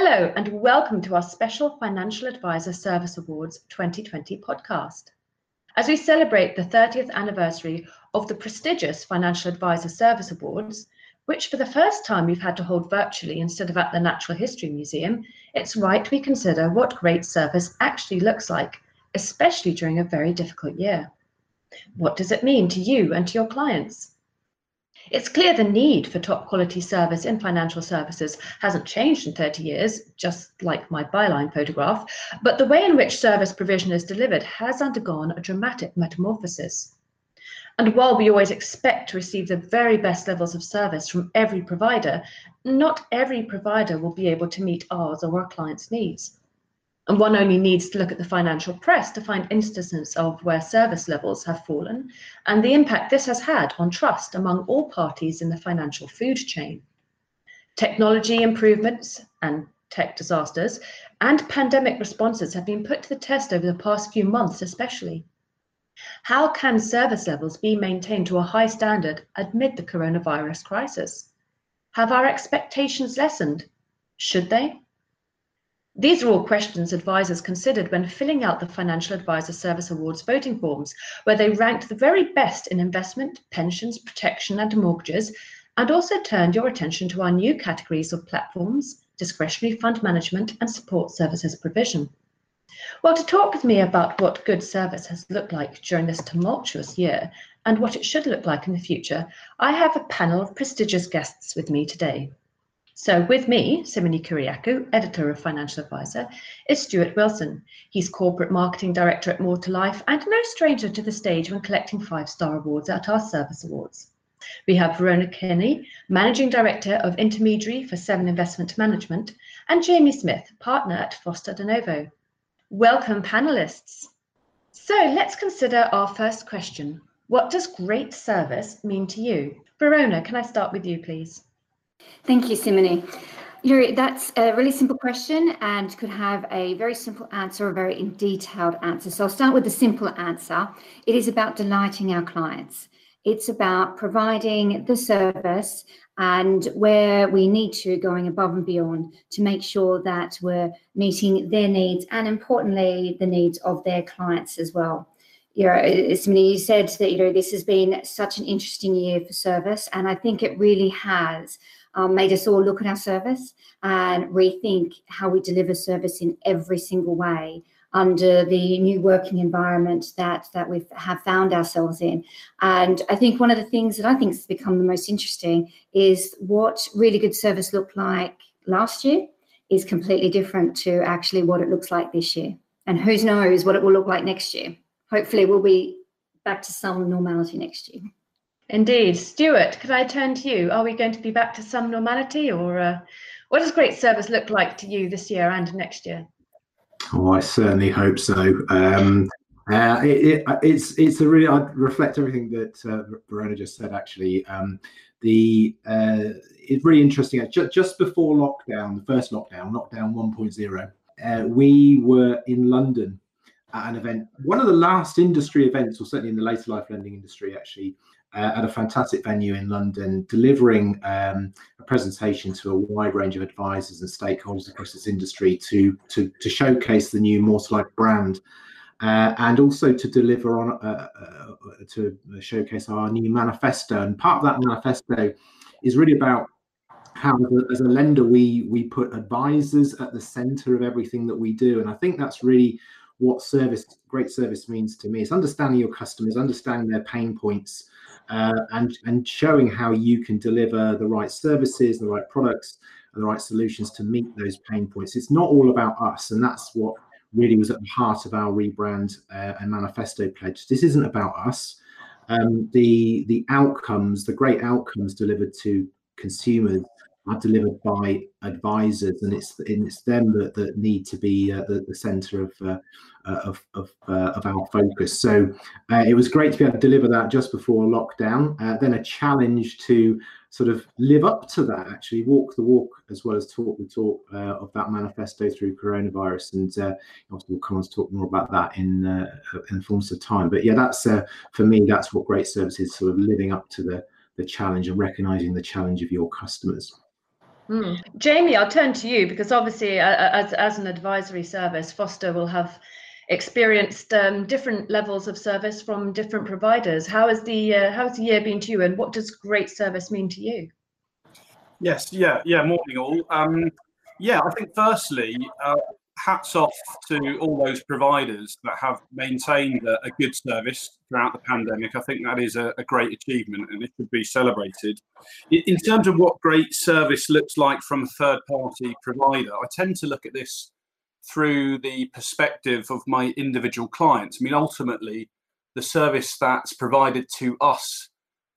Hello, and welcome to our special Financial Advisor Service Awards 2020 podcast. As we celebrate the 30th anniversary of the prestigious Financial Advisor Service Awards, which for the first time we've had to hold virtually instead of at the Natural History Museum, it's right we consider what great service actually looks like, especially during a very difficult year. What does it mean to you and to your clients? It's clear the need for top quality service in financial services hasn't changed in 30 years, just like my byline photograph, but the way in which service provision is delivered has undergone a dramatic metamorphosis. And while we always expect to receive the very best levels of service from every provider, not every provider will be able to meet ours or our clients' needs. And one only needs to look at the financial press to find instances of where service levels have fallen and the impact this has had on trust among all parties in the financial food chain. Technology improvements and tech disasters and pandemic responses have been put to the test over the past few months, especially. How can service levels be maintained to a high standard amid the coronavirus crisis? Have our expectations lessened? Should they? These are all questions advisors considered when filling out the Financial Advisor Service Awards voting forms, where they ranked the very best in investment, pensions, protection, and mortgages, and also turned your attention to our new categories of platforms, discretionary fund management, and support services provision. Well, to talk with me about what good service has looked like during this tumultuous year and what it should look like in the future, I have a panel of prestigious guests with me today. So with me, Simone Kyriakou, editor of Financial Advisor, is Stuart Wilson. He's corporate marketing director at more2life and no stranger to the stage when collecting five-star awards at our service awards. We have Verona Kenny, managing director of intermediary for Seven Investment Management, and Jamie Smith, partner at Foster Denovo. Welcome, panelists. So let's consider our first question. What does great service mean to you? Verona, can I start with you, please? Thank you, Simone. Yuri, that's a really simple question and could have a very simple answer or a very detailed answer. So I'll start with the simple answer. It is about delighting our clients. It's about providing the service and where we need to going above and beyond to make sure that we're meeting their needs and importantly the needs of their clients as well. You know, you said that you know this has been such an interesting year for service, and I think it really has um, made us all look at our service and rethink how we deliver service in every single way under the new working environment that that we have found ourselves in. And I think one of the things that I think has become the most interesting is what really good service looked like last year is completely different to actually what it looks like this year. And who knows what it will look like next year. Hopefully we'll be back to some normality next year. Indeed. Stuart, could I turn to you? Are we going to be back to some normality or uh, what does great service look like to you this year and next year? Oh, I certainly hope so. Um, uh, it, it, it's it's a really I reflect everything that uh, Verona just said. Actually, um, the uh, it's really interesting. Just, just before lockdown, the first lockdown, lockdown 1.0, uh, we were in London at an event, one of the last industry events, or certainly in the later life lending industry, actually, uh, at a fantastic venue in London, delivering um, a presentation to a wide range of advisors and stakeholders across this industry to to, to showcase the new Life brand. Uh, and also to deliver on uh, uh to showcase our new manifesto. And part of that manifesto is really about how, as a, lender, we we put advisors at the centre of everything that we do. And I think that's really what service, great service means to me. It's understanding your customers, understanding their pain points, uh, and and showing how you can deliver the right services, the right products, and the right solutions to meet those pain points. It's not all about us, and that's what really was at the heart of our rebrand uh, and manifesto pledge. This isn't about us. Um, the the outcomes, the great outcomes delivered to consumers are delivered by advisors, and it's and it's them that, that need to be uh, the, the centre of, uh, uh, of of, uh, of our focus. So uh, it was great to be able to deliver that just before lockdown. Uh, then a challenge to sort of live up to that, actually walk the walk as well as talk the talk of that manifesto through coronavirus. And obviously we'll come on to talk more about that in in fullness of time. But yeah, that's for me that's what great service is, sort of living up to the the challenge and recognizing the challenge of your customers. Mm. Jamie, I'll turn to you because obviously, as, as an advisory service, Foster will have experienced um, different levels of service from different providers. How has the uh, how has the year been to you, and what does great service mean to you? Yes, yeah, yeah. Morning, all. Um, yeah, I think firstly, uh, hats off to all those providers that have maintained a, a good service throughout the pandemic. I think that is a, a great achievement and it should be celebrated. In, in, terms of what great service looks like from a third party provider, I tend to look at this through the perspective of my individual clients. I mean, ultimately, the service that's provided to us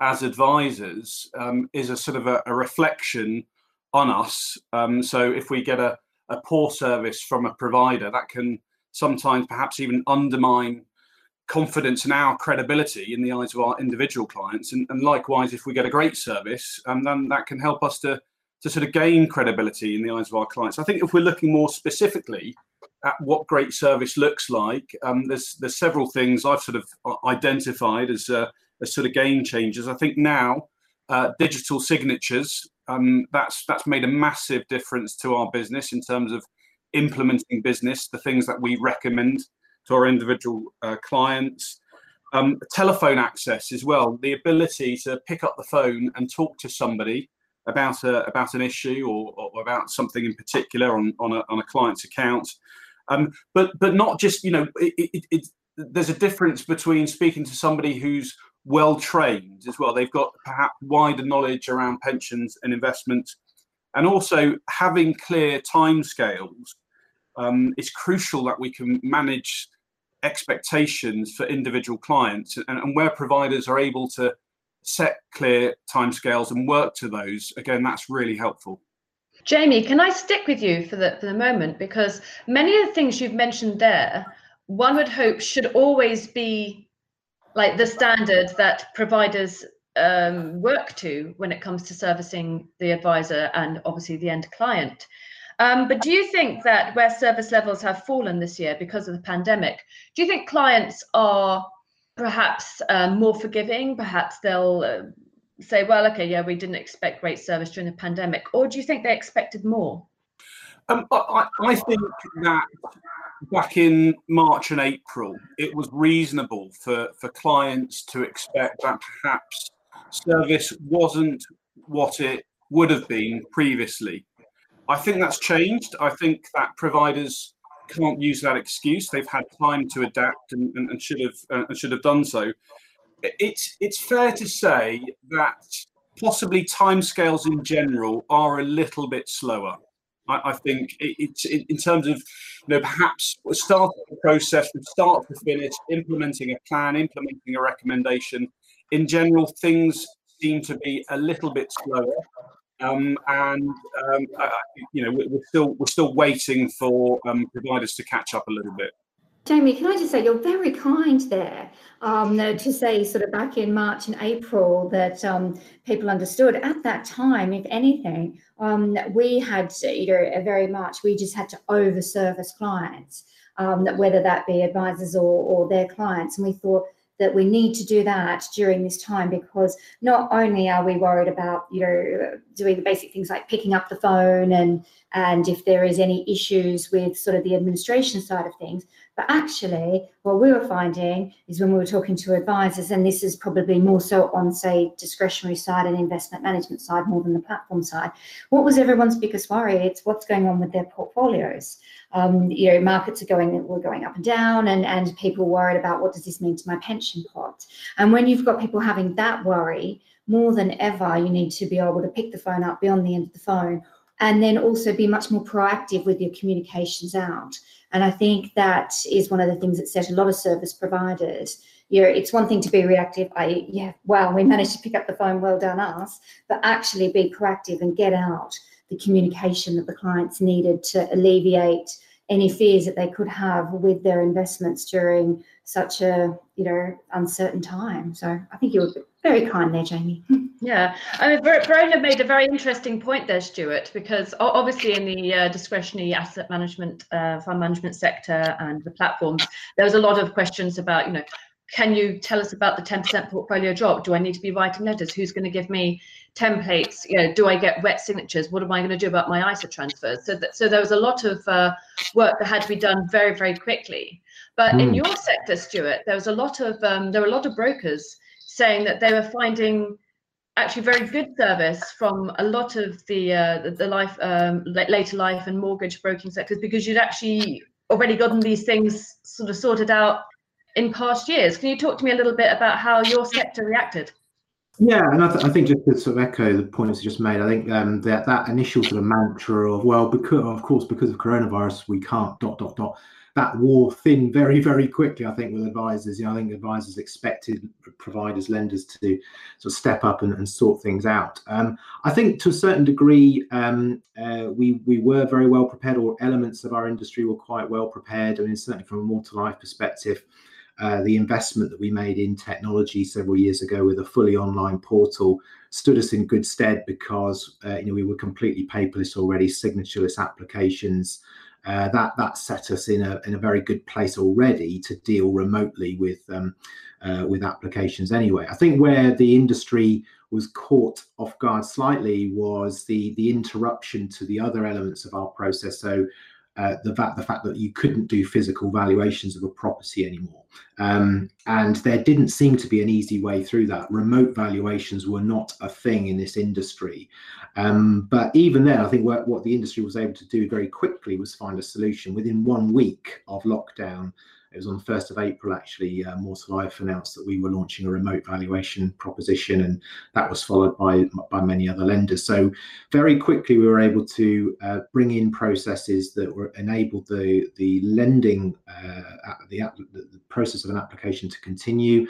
as advisors um, is a sort of a, a reflection on us. Um, so if we get a, a poor service from a provider, that can sometimes perhaps even undermine confidence in our credibility in the eyes of our individual clients. And, and likewise, if we get a great service, um, then that can help us to to sort of gain credibility in the eyes of our clients. I think if we're looking more specifically at what great service looks like, um, there's there's several things I've sort of uh, identified as uh, as sort of game changers. I think now uh, digital signatures um, that's that's made a massive difference to our business in terms of implementing business, the things that we recommend to our individual uh, clients. Um, telephone access as well, the ability to pick up the phone and talk to somebody about a about an issue or, or about something in particular on on a, on a client's account. Um, but but not just you know it, it, it, there's a difference between speaking to somebody who's well trained as well. They've got perhaps wider knowledge around pensions and investments, and also having clear timescales. Um, it's crucial that we can manage expectations for individual clients and, and where providers are able to set clear timescales and work to those, again, that's really helpful. Jamie, can I stick with you for the for the moment because many of the things you've mentioned there, one would hope should always be like the standard that providers um, work to when it comes to servicing the advisor and obviously the end client. Um, but do you think that where service levels have fallen this year because of the pandemic, do you think clients are perhaps um, more forgiving. Perhaps they'll uh, say, well, okay, yeah, we didn't expect great service during the pandemic. Or do you think they expected more? Um, I, I, think that back in March and April, it was reasonable for, for clients to expect that perhaps service wasn't what it would have been previously. I think that's changed. I think that providers can't use that excuse. They've had time to adapt and, and, and should have uh, and should have done so. It's it's fair to say that possibly timescales in general are a little bit slower. I, I think it's it, in terms of you know perhaps starting the process from start to finish, implementing a plan, implementing a recommendation. In general, things seem to be a little bit slower. Um, and um, you know we're still we're still waiting for um, providers to catch up a little bit. Jamie, can I just say you're very kind there um, to say sort of back in March and April that um, people understood at that time, if anything, um, we had you know very much we just had to over service clients, um, whether that be advisors or, or their clients, and we thought that we need to do that during this time because not only are we worried about you know doing the basic things like picking up the phone and and if there is any issues with sort of the administration side of things but actually what we were finding is when we were talking to advisors and this is probably more so on say discretionary side and investment management side more than the platform side what was everyone's biggest worry it's what's going on with their portfolios um, you know, markets are going, we're going up and down, and and people worried about what does this mean to my pension pot. And when you've got people having that worry, more than ever, you need to be able to pick the phone up, be on the end of the phone, and then also be much more proactive with your communications out. And I think that is one of the things that set a lot of service providers. You know, it's one thing to be reactive. I yeah, wow, we managed to pick up the phone, well done us. But actually be proactive and get out the communication that the clients needed to alleviate any fears that they could have with their investments during such a you know uncertain time. So I think you were very kind there, Jamie. Yeah, I mean, Verona made a very interesting point there, Stuart, because obviously in the uh, discretionary asset management, uh, fund management sector and the platforms, there was a lot of questions about, you know, can you tell us about the 10% portfolio drop? Do I need to be writing letters? Who's going to give me templates. You know, do I get wet signatures? What am I going to do about my ISA transfers? So that so there was a lot of uh, work that had to be done very very quickly. But mm. in hmm. your sector, Stuart, there was a lot of um, there were a lot of brokers saying that they were finding actually very good service from a lot of the uh, the, life um, later life and mortgage broking sectors because you'd actually already gotten these things sort of sorted out in past years. Can you talk to me a little bit about how your sector reacted? Yeah, and I, th- I, think just to sort of echo the points you just made, I think um, that that initial sort of mantra of well, because of course because of coronavirus we can't dot dot dot that wore thin very, very quickly, I think, with advisors. You know, I think advisors expected providers, lenders to sort of step up and, and sort things out. Um, I think to a certain degree, um, uh, we we were very well prepared, or elements of our industry were quite well prepared. I mean, certainly from a to life perspective. Uh, the investment that we made in technology several years ago with a fully online portal stood us in good stead because uh, you know we were completely paperless already, signatureless applications, uh, that that set us in a in a very good place already to deal remotely with um, uh, with applications. Anyway, I think where the industry was caught off guard slightly was the the interruption to the other elements of our process. So uh, the fact the fact that you couldn't do physical valuations of a property anymore, um, and there didn't seem to be an easy way through that. Remote valuations were not a thing in this industry, um, but even then, I think what, what the industry was able to do very quickly was find a solution. Within one week of lockdown it was on the 1st of April, actually, uh, Life announced that we were launching a remote valuation proposition, and that was followed by, by many other lenders. So, very quickly, we were able to uh, bring in processes that were enabled the, the lending, uh, the, the process of an application to continue.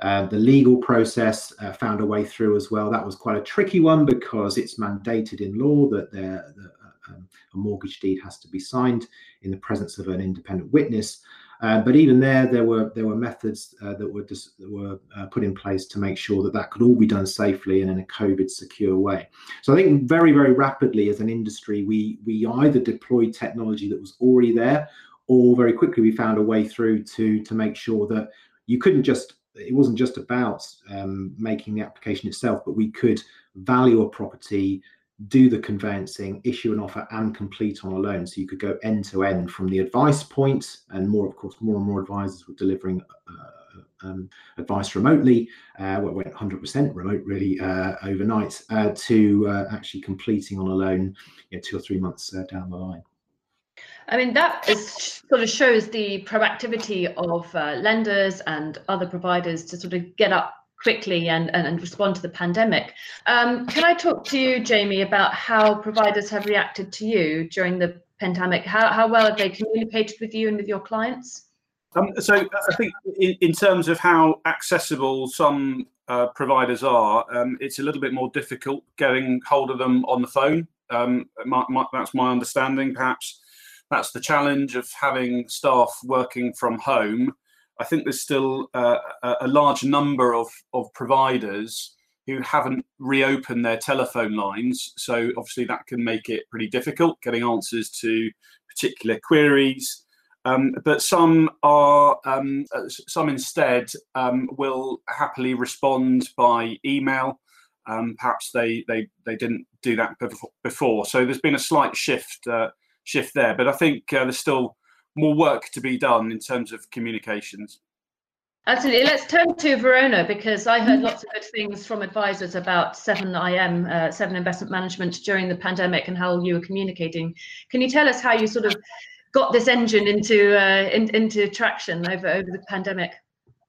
Uh, the legal process uh, found a way through as well. That was quite a tricky one because it's mandated in law that there, uh, um, a mortgage deed has to be signed in the presence of an independent witness. Uh, but even there, there were there were methods uh, that were dis- that were uh, put in place to make sure that that could all be done safely and in a COVID secure way. So I think very very rapidly as an industry, we we either deployed technology that was already there, or very quickly we found a way through to to make sure that you couldn't just it wasn't just about um, making the application itself, but we could value a property do the conveyancing, issue an offer, and complete on a loan. So you could go end to end from the advice point, and more, of course, more and more advisors were delivering uh, um, advice remotely. Uh, well, went 100% remote really uh, overnight uh, to uh, actually completing on a loan you know, two or three months uh, down the line. I mean, that is, sort of shows the proactivity of lenders and other providers to sort of get up quickly and, and, and, respond to the pandemic. Um, can I talk to you, Jamie, about how providers have reacted to you during the pandemic? How, how well have they communicated with you and with your clients? Um, so I think in, in, terms of how accessible some uh, providers are, um, it's a little bit more difficult getting hold of them on the phone. Um, my, my, that's my understanding. Perhaps that's the challenge of having staff working from home. I think there's still uh, a large number of, of providers who haven't reopened their telephone lines. So obviously that can make it pretty difficult getting answers to particular queries. Um, but some are um, uh, some instead um, will happily respond by email. Um, perhaps they, they they didn't do that before. So there's been a slight shift uh, shift there. But I think uh, there's still more work to be done in terms of communications. Absolutely. Let's turn to Verona because I heard lots of good things from advisors about 7IM, uh, 7 Investment Management during the pandemic and how you were communicating. Can you tell us how you sort of got this engine into uh, in, into traction over over the pandemic?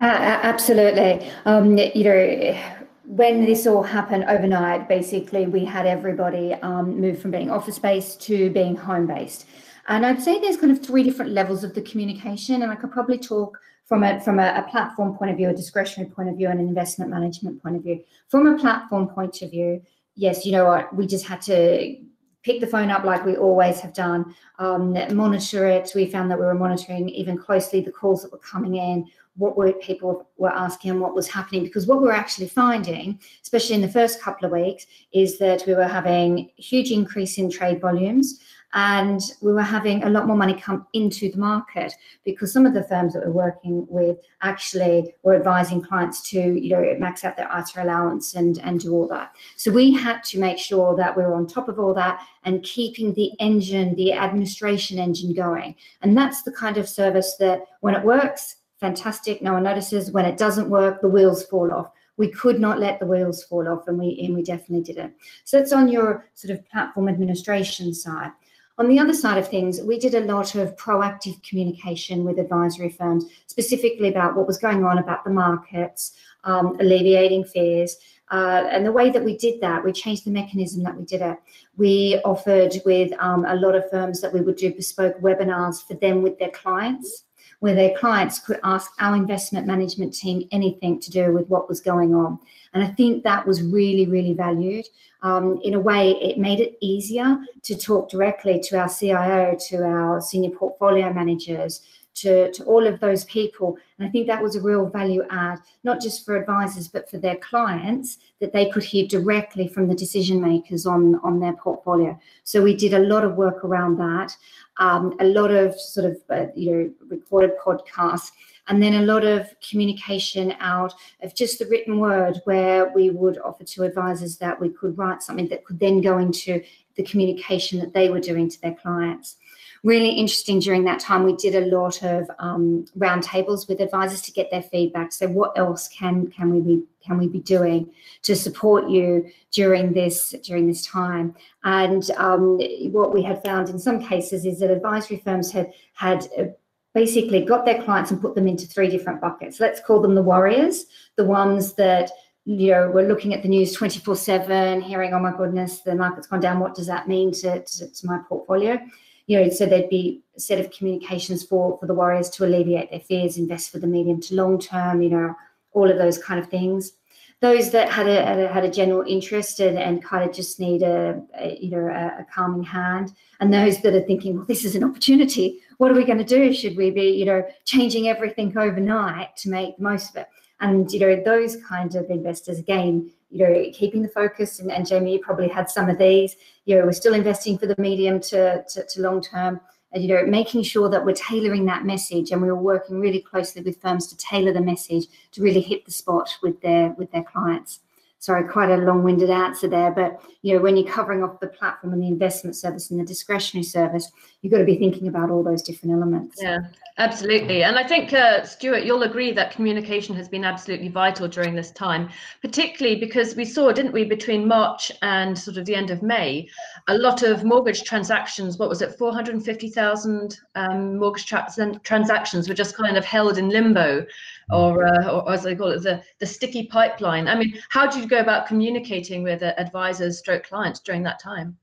Uh, absolutely. Um, you know, when this all happened overnight, basically we had everybody um, move from being office based to being home based. And I'd say there's kind of three different levels of the communication, and I could probably talk from a from a, a, platform point of view, a discretionary point of view, and an investment management point of view. From a platform point of view, yes, you know what, we just had to pick the phone up like we always have done, um, monitor it. We found that we were monitoring even closely the calls that were coming in, what were people were asking, what was happening. Because what we we're actually finding, especially in the first couple of weeks, is that we were having huge increase in trade volumes and we were having a lot more money come into the market because some of the firms that we're working with actually were advising clients to you know max out their ISA allowance and and do all that. So we had to make sure that we were on top of all that and keeping the engine the administration engine going. And that's the kind of service that when it works fantastic no one notices. When it doesn't work the wheels fall off. We could not let the wheels fall off and we and we definitely didn't. So it's on your sort of platform administration side on the other side of things, we did a lot of proactive communication with advisory firms, specifically about what was going on about the markets, um, alleviating fears. Uh, and the way that we did that, we changed the mechanism that we did it. We offered with um, a lot of firms that we would do bespoke webinars for them with their clients where their clients could ask our investment management team anything to do with what was going on. And I think that was really, really valued. Um, in a way, it made it easier to talk directly to our CIO, to our senior portfolio managers, to, to all of those people. And I think that was a real value add, not just for advisors, but for their clients, that they could hear directly from the decision makers on, on their portfolio. So we did a lot of work around that, um, a lot of sort of, uh, you know, recorded podcasts, and then a lot of communication out of just the written word where we would offer to advisors that we could write something that could then go into the communication that they were doing to their clients really interesting during that time. We did a lot of um, roundtables with advisors to get their feedback. So, what else can can we be can we be doing to support you during this during this time? And um, what we had found in some cases is that advisory firms had had uh, basically got their clients and put them into three different buckets. Let's call them the warriors, the ones that you know, we're looking at the news 24 7, hearing, oh my goodness, the market's gone down. What does that mean to, to, to my portfolio? You know, so there'd be a set of communications for for the warriors to alleviate their fears, invest for the medium to long term, you know, all of those kind of things. Those that had a, had a, general interest and, and kind of just need a, a you know a, a, calming hand, and those that are thinking, well, this is an opportunity. What are we going to do? Should we be you know changing everything overnight to make the most of it? And you know those kind of investors again you know, keeping the focus. And, and Jamie, you probably had some of these. You know, we're still investing for the medium to, to, to long term. And, you know, making sure that we're tailoring that message, and we were working really closely with firms to tailor the message to really hit the spot with their with their clients sorry, quite a long-winded answer there, but you know, when you're covering off the platform and the investment service and the discretionary service, you've got to be thinking about all those different elements. Yeah, absolutely. And I think, uh, Stuart, you'll agree that communication has been absolutely vital during this time, particularly because we saw, didn't we, between March and sort of the end of May, a lot of mortgage transactions. What was it, 450,000 um, mortgage tra- transactions were just kind of held in limbo or, uh, or as they call it, the, the sticky pipeline. I mean, how did you go about communicating with advisors, stroke clients during that time?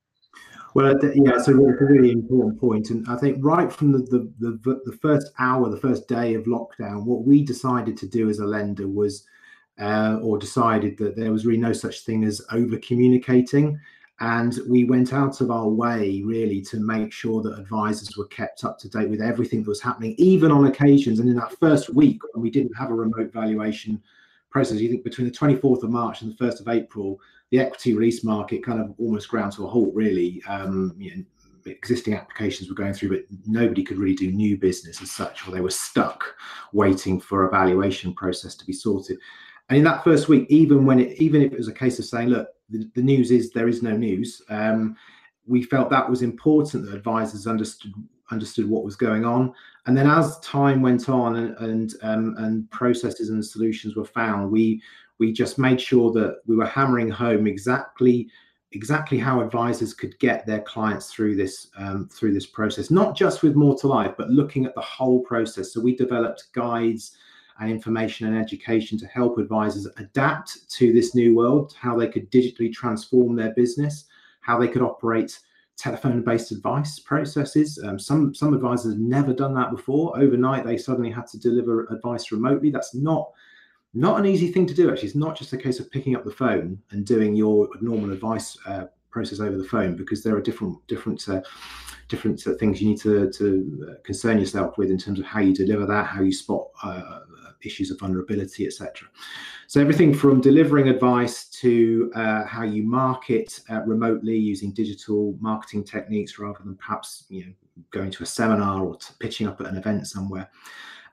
Well, yeah, it's a really, a really important point, and I think right from the, the the the first hour, the first day of lockdown, what we decided to do as a lender was, uh, or decided that there was really no such thing as over communicating. And we went out of our way really to make sure that advisors were kept up to date with everything that was happening, even on occasions. And in that first week, when we didn't have a remote valuation process, you think between the 24th of March and the 1st of April, the equity release market kind of almost ground to a halt, really. Um, you know, existing applications were going through, but nobody could really do new business as such, or they were stuck waiting for a valuation process to be sorted. And in that first week, even when it, even if it was a case of saying, look, the, the news is there is no news. Um, we felt that was important that advisors understood understood what was going on. And then as time went on and and, um, and processes and solutions were found, we we just made sure that we were hammering home exactly exactly how advisors could get their clients through this um, through this process, not just with more2life, but looking at the whole process. So we developed guides and information and education to help advisors adapt to this new world, how they could digitally transform their business, how they could operate telephone-based advice processes. Um, some some advisors have never done that before. Overnight, they suddenly had to deliver advice remotely. That's not not an easy thing to do. Actually, it's not just a case of picking up the phone and doing your normal advice uh, process over the phone because there are different different uh, different uh, things you need to to uh, concern yourself with in terms of how you deliver that, how you spot uh, issues of vulnerability, etc. So everything from delivering advice to uh, how you market uh, remotely using digital marketing techniques rather than perhaps you know going to a seminar or pitching up at an event somewhere.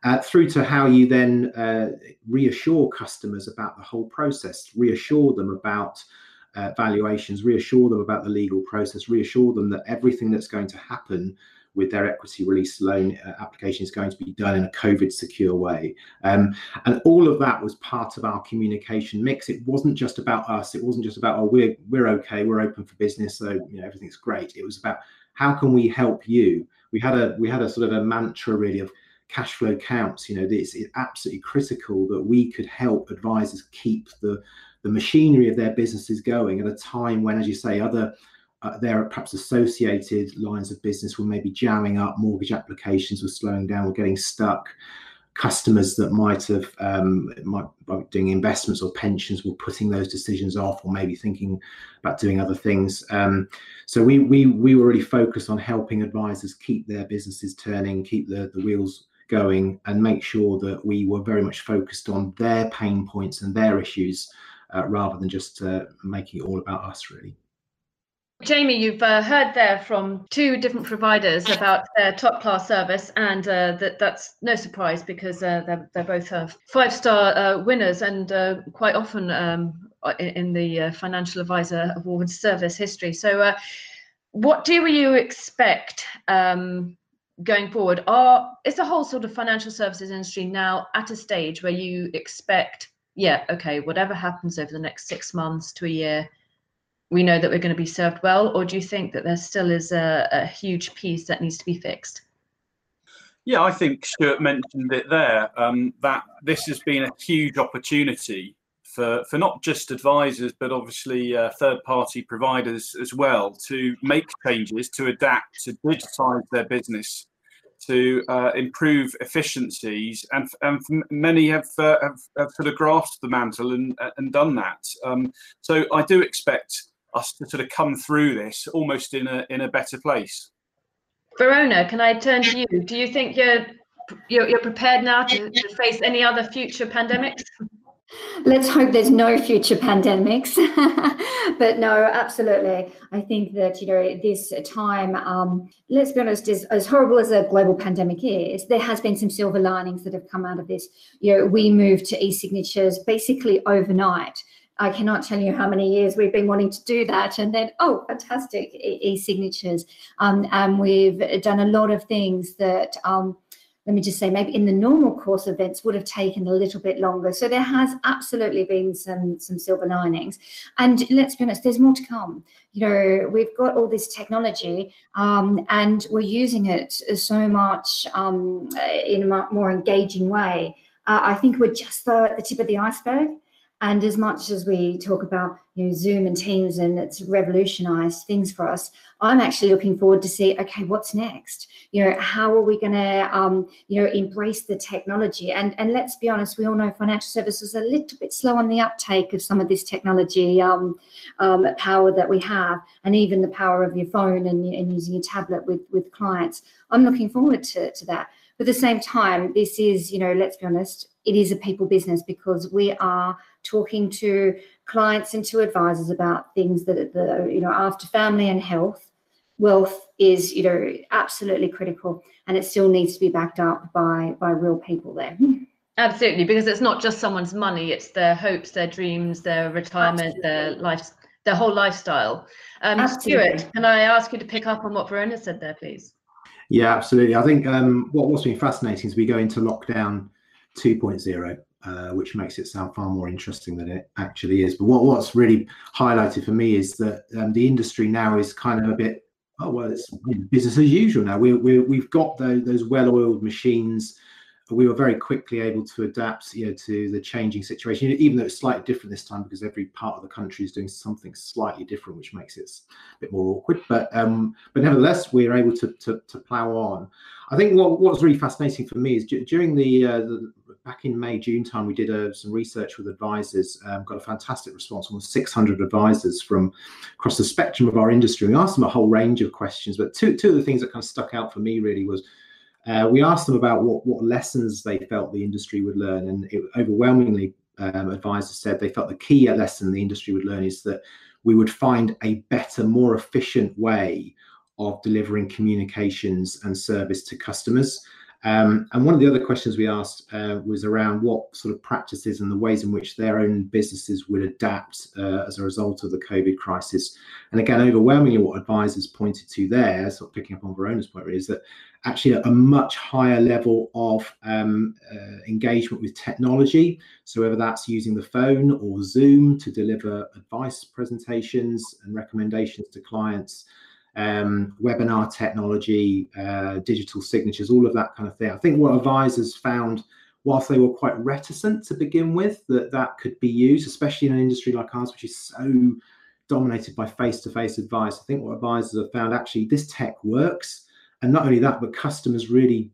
Uh, through to how you then uh, reassure customers about the whole process, reassure them about uh, valuations, reassure them about the legal process, reassure them that everything that's going to happen with their equity release loan uh, application is going to be done in a COVID secure way. Um, and all of that was part of our communication mix. It wasn't just about us. It wasn't just about, oh, we're, we're okay, we're open for business, so you know everything's great. It was about how can we help you? We had a we had a sort of a mantra really of cash flow counts. You know, it's, it's absolutely critical that we could help advisors keep the the machinery of their businesses going at a time when, as you say, other uh, there are perhaps associated lines of business were maybe jamming up, mortgage applications were slowing down, were getting stuck. Customers that might have um, might by doing investments or pensions were putting those decisions off, or maybe thinking about doing other things. Um, so we we we were really focused on helping advisors keep their businesses turning, keep the the wheels going, and make sure that we were very much focused on their pain points and their issues, uh, rather than just uh, making it all about us, really. Jamie, you've uh, heard there from two different providers about their top class service, and uh, that, that's no surprise because uh, they're, they're both uh, five star uh, winners and uh, quite often um, in, the Financial Advisor Awards service history. So, what do you expect um, going forward? Are is the whole sort of financial services industry now at a stage where you expect, yeah, okay, whatever happens over the next six months to a year? We know that we're going to be served well, or do you think that there still is a, a huge piece that needs to be fixed? Yeah, I think Stuart mentioned it there. Um, that this has been a huge opportunity for for not just advisors, but obviously uh, third party providers as well to make changes, to adapt, to digitize their business, to uh, improve efficiencies, and and many have, uh, have, have sort of grasped the mantle and and done that. Um, so I do expect us to sort of come through this almost in a in a better place. Verona, can I turn to you? Do you think you're you're, you're prepared now to, to face any other future pandemics? Let's hope there's no future pandemics. but no, absolutely. I think that, you know, this time, um, let's be honest, as, as horrible as a global pandemic is, there has been some silver linings that have come out of this. You know, we moved to e-signatures basically overnight. I cannot tell you how many years we've been wanting to do that. And then, oh, fantastic, e signatures. Um, and we've done a lot of things that, um, let me just say, maybe in the normal course events would have taken a little bit longer. So there has absolutely been some, some silver linings. And let's be honest, there's more to come. You know, we've got all this technology um, and we're using it so much um, in a more engaging way. Uh, I think we're just the, the tip of the iceberg. And as much as we talk about you know Zoom and Teams and it's revolutionized things for us, I'm actually looking forward to see okay, what's next? You know, how are we going to um, you know embrace the technology? And and let's be honest, we all know financial services are a little bit slow on the uptake of some of this technology um, um, power that we have, and even the power of your phone and, and using your tablet with with clients. I'm looking forward to, to that. But at the same time, this is, you know, let's be honest, it is a people business because we are talking to clients and to advisors about things that the you know after family and health wealth is you know absolutely critical and it still needs to be backed up by by real people there. Absolutely because it's not just someone's money it's their hopes their dreams their retirement absolutely. their life their whole lifestyle. Um, stuart can i ask you to pick up on what verona said there please? Yeah absolutely. I think um, what, what's been fascinating is we go into lockdown 2.0 uh, which makes it sound far more interesting than it actually is. But what, what's really highlighted for me is that um, the industry now is kind of a bit, oh, well, it's business as usual now. We, we, we've got those, those well oiled machines. We were very quickly able to adapt you know, to the changing situation, even though it's slightly different this time because every part of the country is doing something slightly different, which makes it a bit more awkward. But um, but nevertheless, we are able to, to, to plow on. I think what, what's really fascinating for me is d- during the, uh, the back in May, June time, we did uh, some research with advisors, um, got a fantastic response, almost 600 advisors from across the spectrum of our industry. We asked them a whole range of questions, but two, two of the things that kind of stuck out for me really was uh, we asked them about what, what lessons they felt the industry would learn, and it, overwhelmingly, um, advisors said they felt the key lesson the industry would learn is that we would find a better, more efficient way of delivering communications and service to customers. Um, and one of the other questions we asked uh, was around what sort of practices and the ways in which their own businesses would adapt uh, as a result of the COVID crisis. And again, overwhelmingly, what advisors pointed to there, sort of picking up on Verona's point, really, is that actually a much higher level of um, uh, engagement with technology. So whether that's using the phone or Zoom to deliver advice presentations and recommendations to clients um, webinar technology, uh, digital signatures, all of that kind of thing. I think what advisors found, whilst they were quite reticent to begin with, that that could be used, especially in an industry like ours, which is so dominated by face-to-face advice. I think what advisors have found actually this tech works, and not only that, but customers really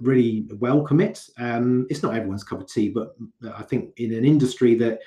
really welcome it. Um, it's not everyone's cup of tea, but I think in an industry that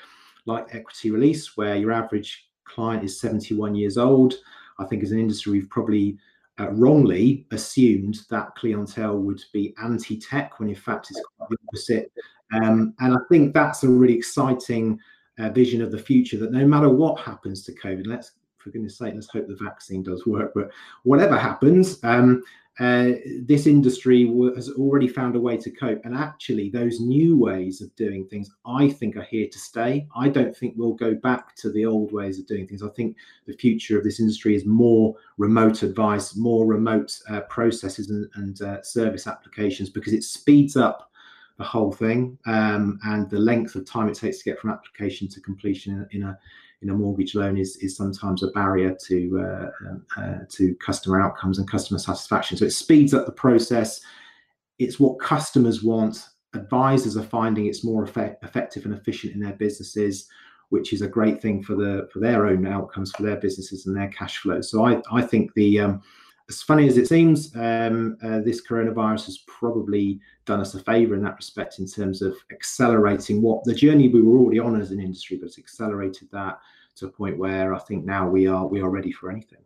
like equity release, where your average client is 71 years old, I think as an industry, we've probably uh, wrongly assumed that clientele would be anti-tech when in fact it's quite the opposite. Um, and I think that's a really exciting uh, vision of the future that no matter what happens to COVID, let's for goodness sake, let's hope the vaccine does work. But whatever happens, um, uh, this industry has already found a way to cope. And actually, those new ways of doing things, I think, are here to stay. I don't think we'll go back to the old ways of doing things. I think the future of this industry is more remote advice, more remote uh, processes and, and uh, service applications because it speeds up the whole thing um, and the length of time it takes to get from application to completion in, in a a mortgage loan is is sometimes a barrier to uh, um, uh, to customer outcomes and customer satisfaction. So it speeds up the process. It's what customers want. Advisors are finding it's more effect- effective and efficient in their businesses, which is a great thing for the for their own outcomes for their businesses and their cash flow. So I I think the um, as funny as it seems, um, uh, this coronavirus has probably done us a favour in that respect in terms of accelerating what the journey we were already on as an industry, but it's accelerated that to a point where I think now we are we are ready for anything.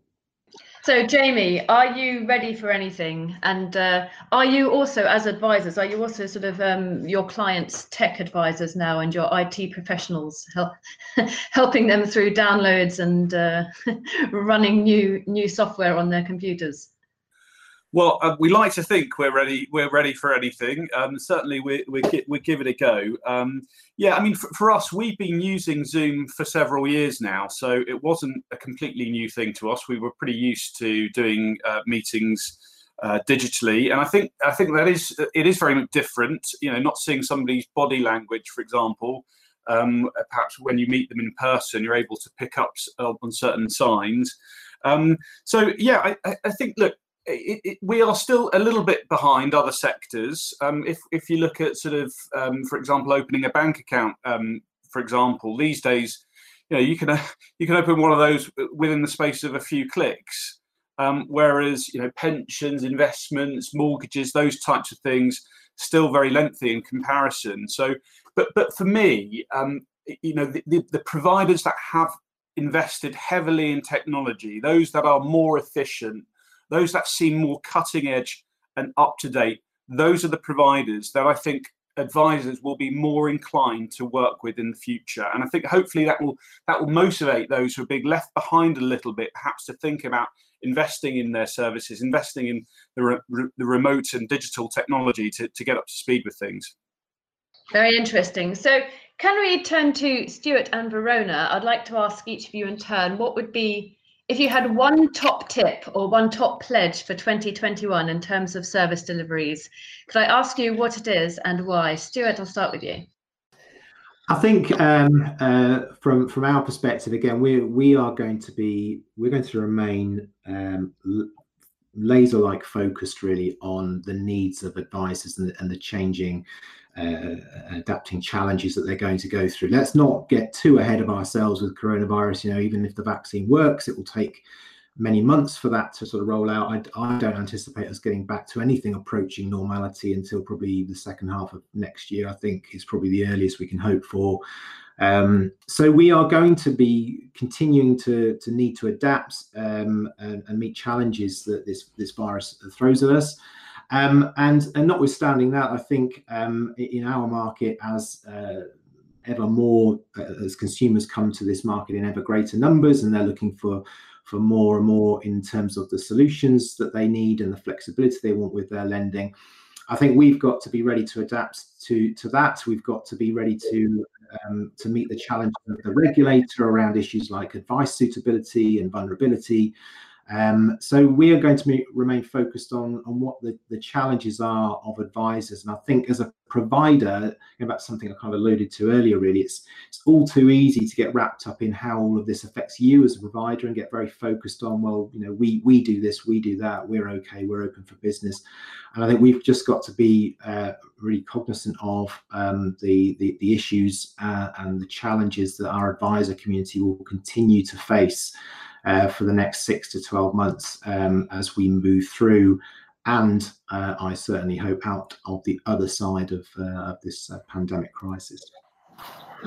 So, Jamie, are you ready for anything? And uh, are you also, as advisors, are you also sort of um, your clients' tech advisors now and your IT professionals, help, helping them through downloads and uh, running new new software on their computers? Well, uh, we like to think we're ready. We're ready for anything. Um, certainly, we we we give it a go. Um, yeah, I mean, for, for, us, we've been using Zoom for several years now, so it wasn't a completely new thing to us. We were pretty used to doing uh, meetings uh, digitally, and I think I think that is it is very different. You know, not seeing somebody's body language, for example. Um, perhaps when you meet them in person, you're able to pick up on certain signs. Um, so yeah, I, I think look, it, it, we are still a little bit behind other sectors. Um, if if you look at sort of, um, for example, opening a bank account, um, for example, these days, you know, you can uh, you can open one of those within the space of a few clicks. Um, whereas you know pensions, investments, mortgages, those types of things, still very lengthy in comparison. So, but but for me, um, you know, the, the, the providers that have invested heavily in technology, those that are more efficient those that seem more cutting edge and up to date, those are the providers that I think advisors will be more inclined to work with in the future. And I think hopefully that will that will motivate those who are being left behind a little bit, perhaps to think about investing in their services, investing in the, re- the remote and digital technology to, to get up to speed with things. Very interesting. So can we turn to Stuart and Verona? I'd like to ask each of you in turn, what would be if you had one top tip or one top pledge for 2021 in terms of service deliveries, could I ask you what it is and why? Stuart, I'll start with you. I think um, uh, from from our perspective, again, we we are going to be we're going to remain um, laser like focused really on the needs of advisors and, and the changing uh, adapting challenges that they're going to go through. Let's not get too ahead of ourselves with coronavirus. You know, even if the vaccine works, it will take many months for that to sort of roll out. I, I, don't anticipate us getting back to anything approaching normality until probably the second half of next year. I think is probably the earliest we can hope for. Um, so we are going to be continuing to, to need to adapt um, and, and, meet challenges that this this virus throws at us. Um, and, and notwithstanding that, I think um, in our market, as uh, ever more uh, as consumers come to this market in ever greater numbers, and they're looking for for more and more in terms of the solutions that they need and the flexibility they want with their lending. I think we've got to be ready to adapt to to that. We've got to be ready to um, to meet the challenge of the regulator around issues like advice suitability and vulnerability. Um, so we are going to be, remain focused on, on what the, the challenges are of advisors. And I think as a provider, about something I kind of alluded to earlier, really, it's it's all too easy to get wrapped up in how all of this affects you as a provider and get very focused on, well, you know, we we do this, we do that, we're okay, we're open for business. And I think we've just got to be uh, really cognizant of um, the, the, the issues uh, and the challenges that our advisor community will continue to face uh, for the next six to 12 months um, as we move through. And uh, I certainly hope out of the other side of, uh, of this uh, pandemic crisis.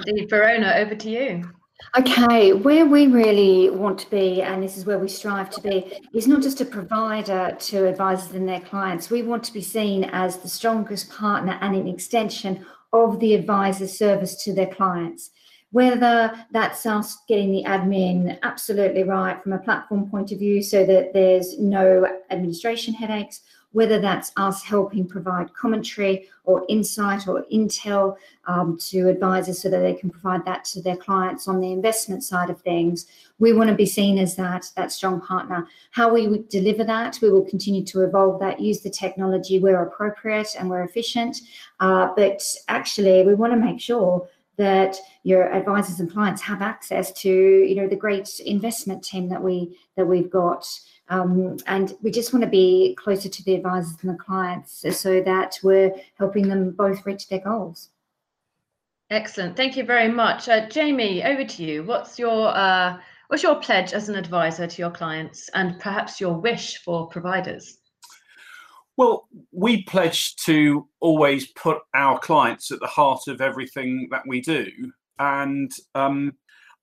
Indeed, Verona, over to you. Okay, where we really want to be, and this is where we strive to be, is not just a provider to advisors and their clients. We want to be seen as the strongest partner and an extension of the advisor service to their clients whether that's us getting the admin absolutely right from a platform point of view so that there's no administration headaches, whether that's us helping provide commentary or insight or intel um, to advisors so that they can provide that to their clients on the investment side of things. We want to be seen as that, that strong partner. How we deliver that, we will continue to evolve that, use the technology where appropriate and where efficient. Uh, but actually, we want to make sure that your advisors and clients have access to you know the great investment team that we that we've got. Um, and we just want to be closer to the advisors and the clients so that we're helping them both reach their goals. Excellent. Thank you very much. Uh, jamie over to you. What's your uh, what's your pledge as an advisor to your clients and perhaps your wish for providers well, we pledge to always put our clients at the heart of everything that we do. And um,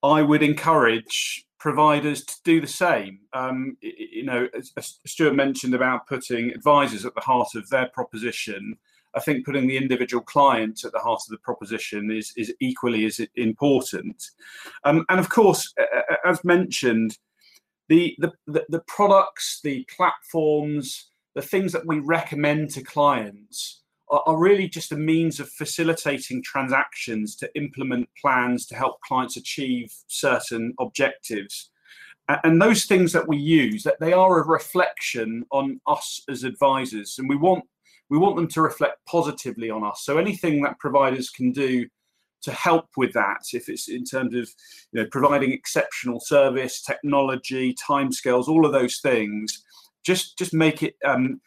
I would encourage providers to do the same. Um, you know, as Stuart mentioned about putting advisors at the heart of their proposition, I think putting the individual client at the heart of the proposition is, is equally as important. Um, and of course, as mentioned, the, the, the products, the platforms, the things that we recommend to clients are, are really just a means of facilitating transactions to implement plans to help clients achieve certain objectives. And those things that we use that they are a reflection on us as advisors and we want we want them to reflect positively on us. So anything that providers can do to help with that if it's in terms of you know providing exceptional service technology timescales all of those things just just make it. Um,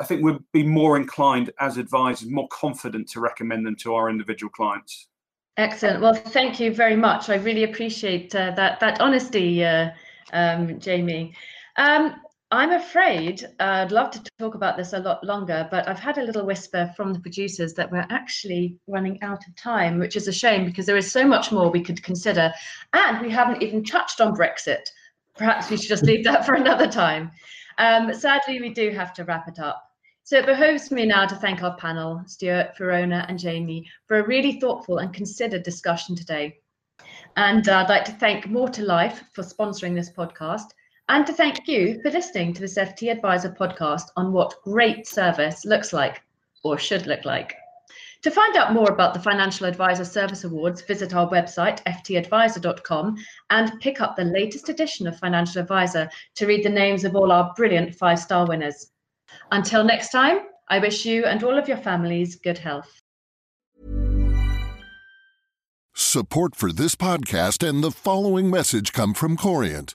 I think we'd be more inclined as advisors, more confident to recommend them to our individual clients. Excellent. Well, thank you very much. I really appreciate uh, that that honesty, uh, um, Jamie. Um, I'm afraid uh, I'd love to talk about this a lot longer, but I've had a little whisper from the producers that we're actually running out of time, which is a shame because there is so much more we could consider, and we haven't even touched on Brexit perhaps we should just leave that for another time. Um, sadly, we do have to wrap it up. So it behoves me now to thank our panel, Stuart, Verona, and Jamie, for a really thoughtful and considered discussion today. And uh, I'd like to thank more2life for sponsoring this podcast, and to thank you for listening to this FT Advisor podcast on what great service looks like or should look like. To find out more about the Financial Advisor Service Awards, visit our website, ftadvisor.com, and pick up the latest edition of Financial Advisor to read the names of all our brilliant five star winners. Until next time, I wish you and all of your families good health. Support for this podcast and the following message come from Corient.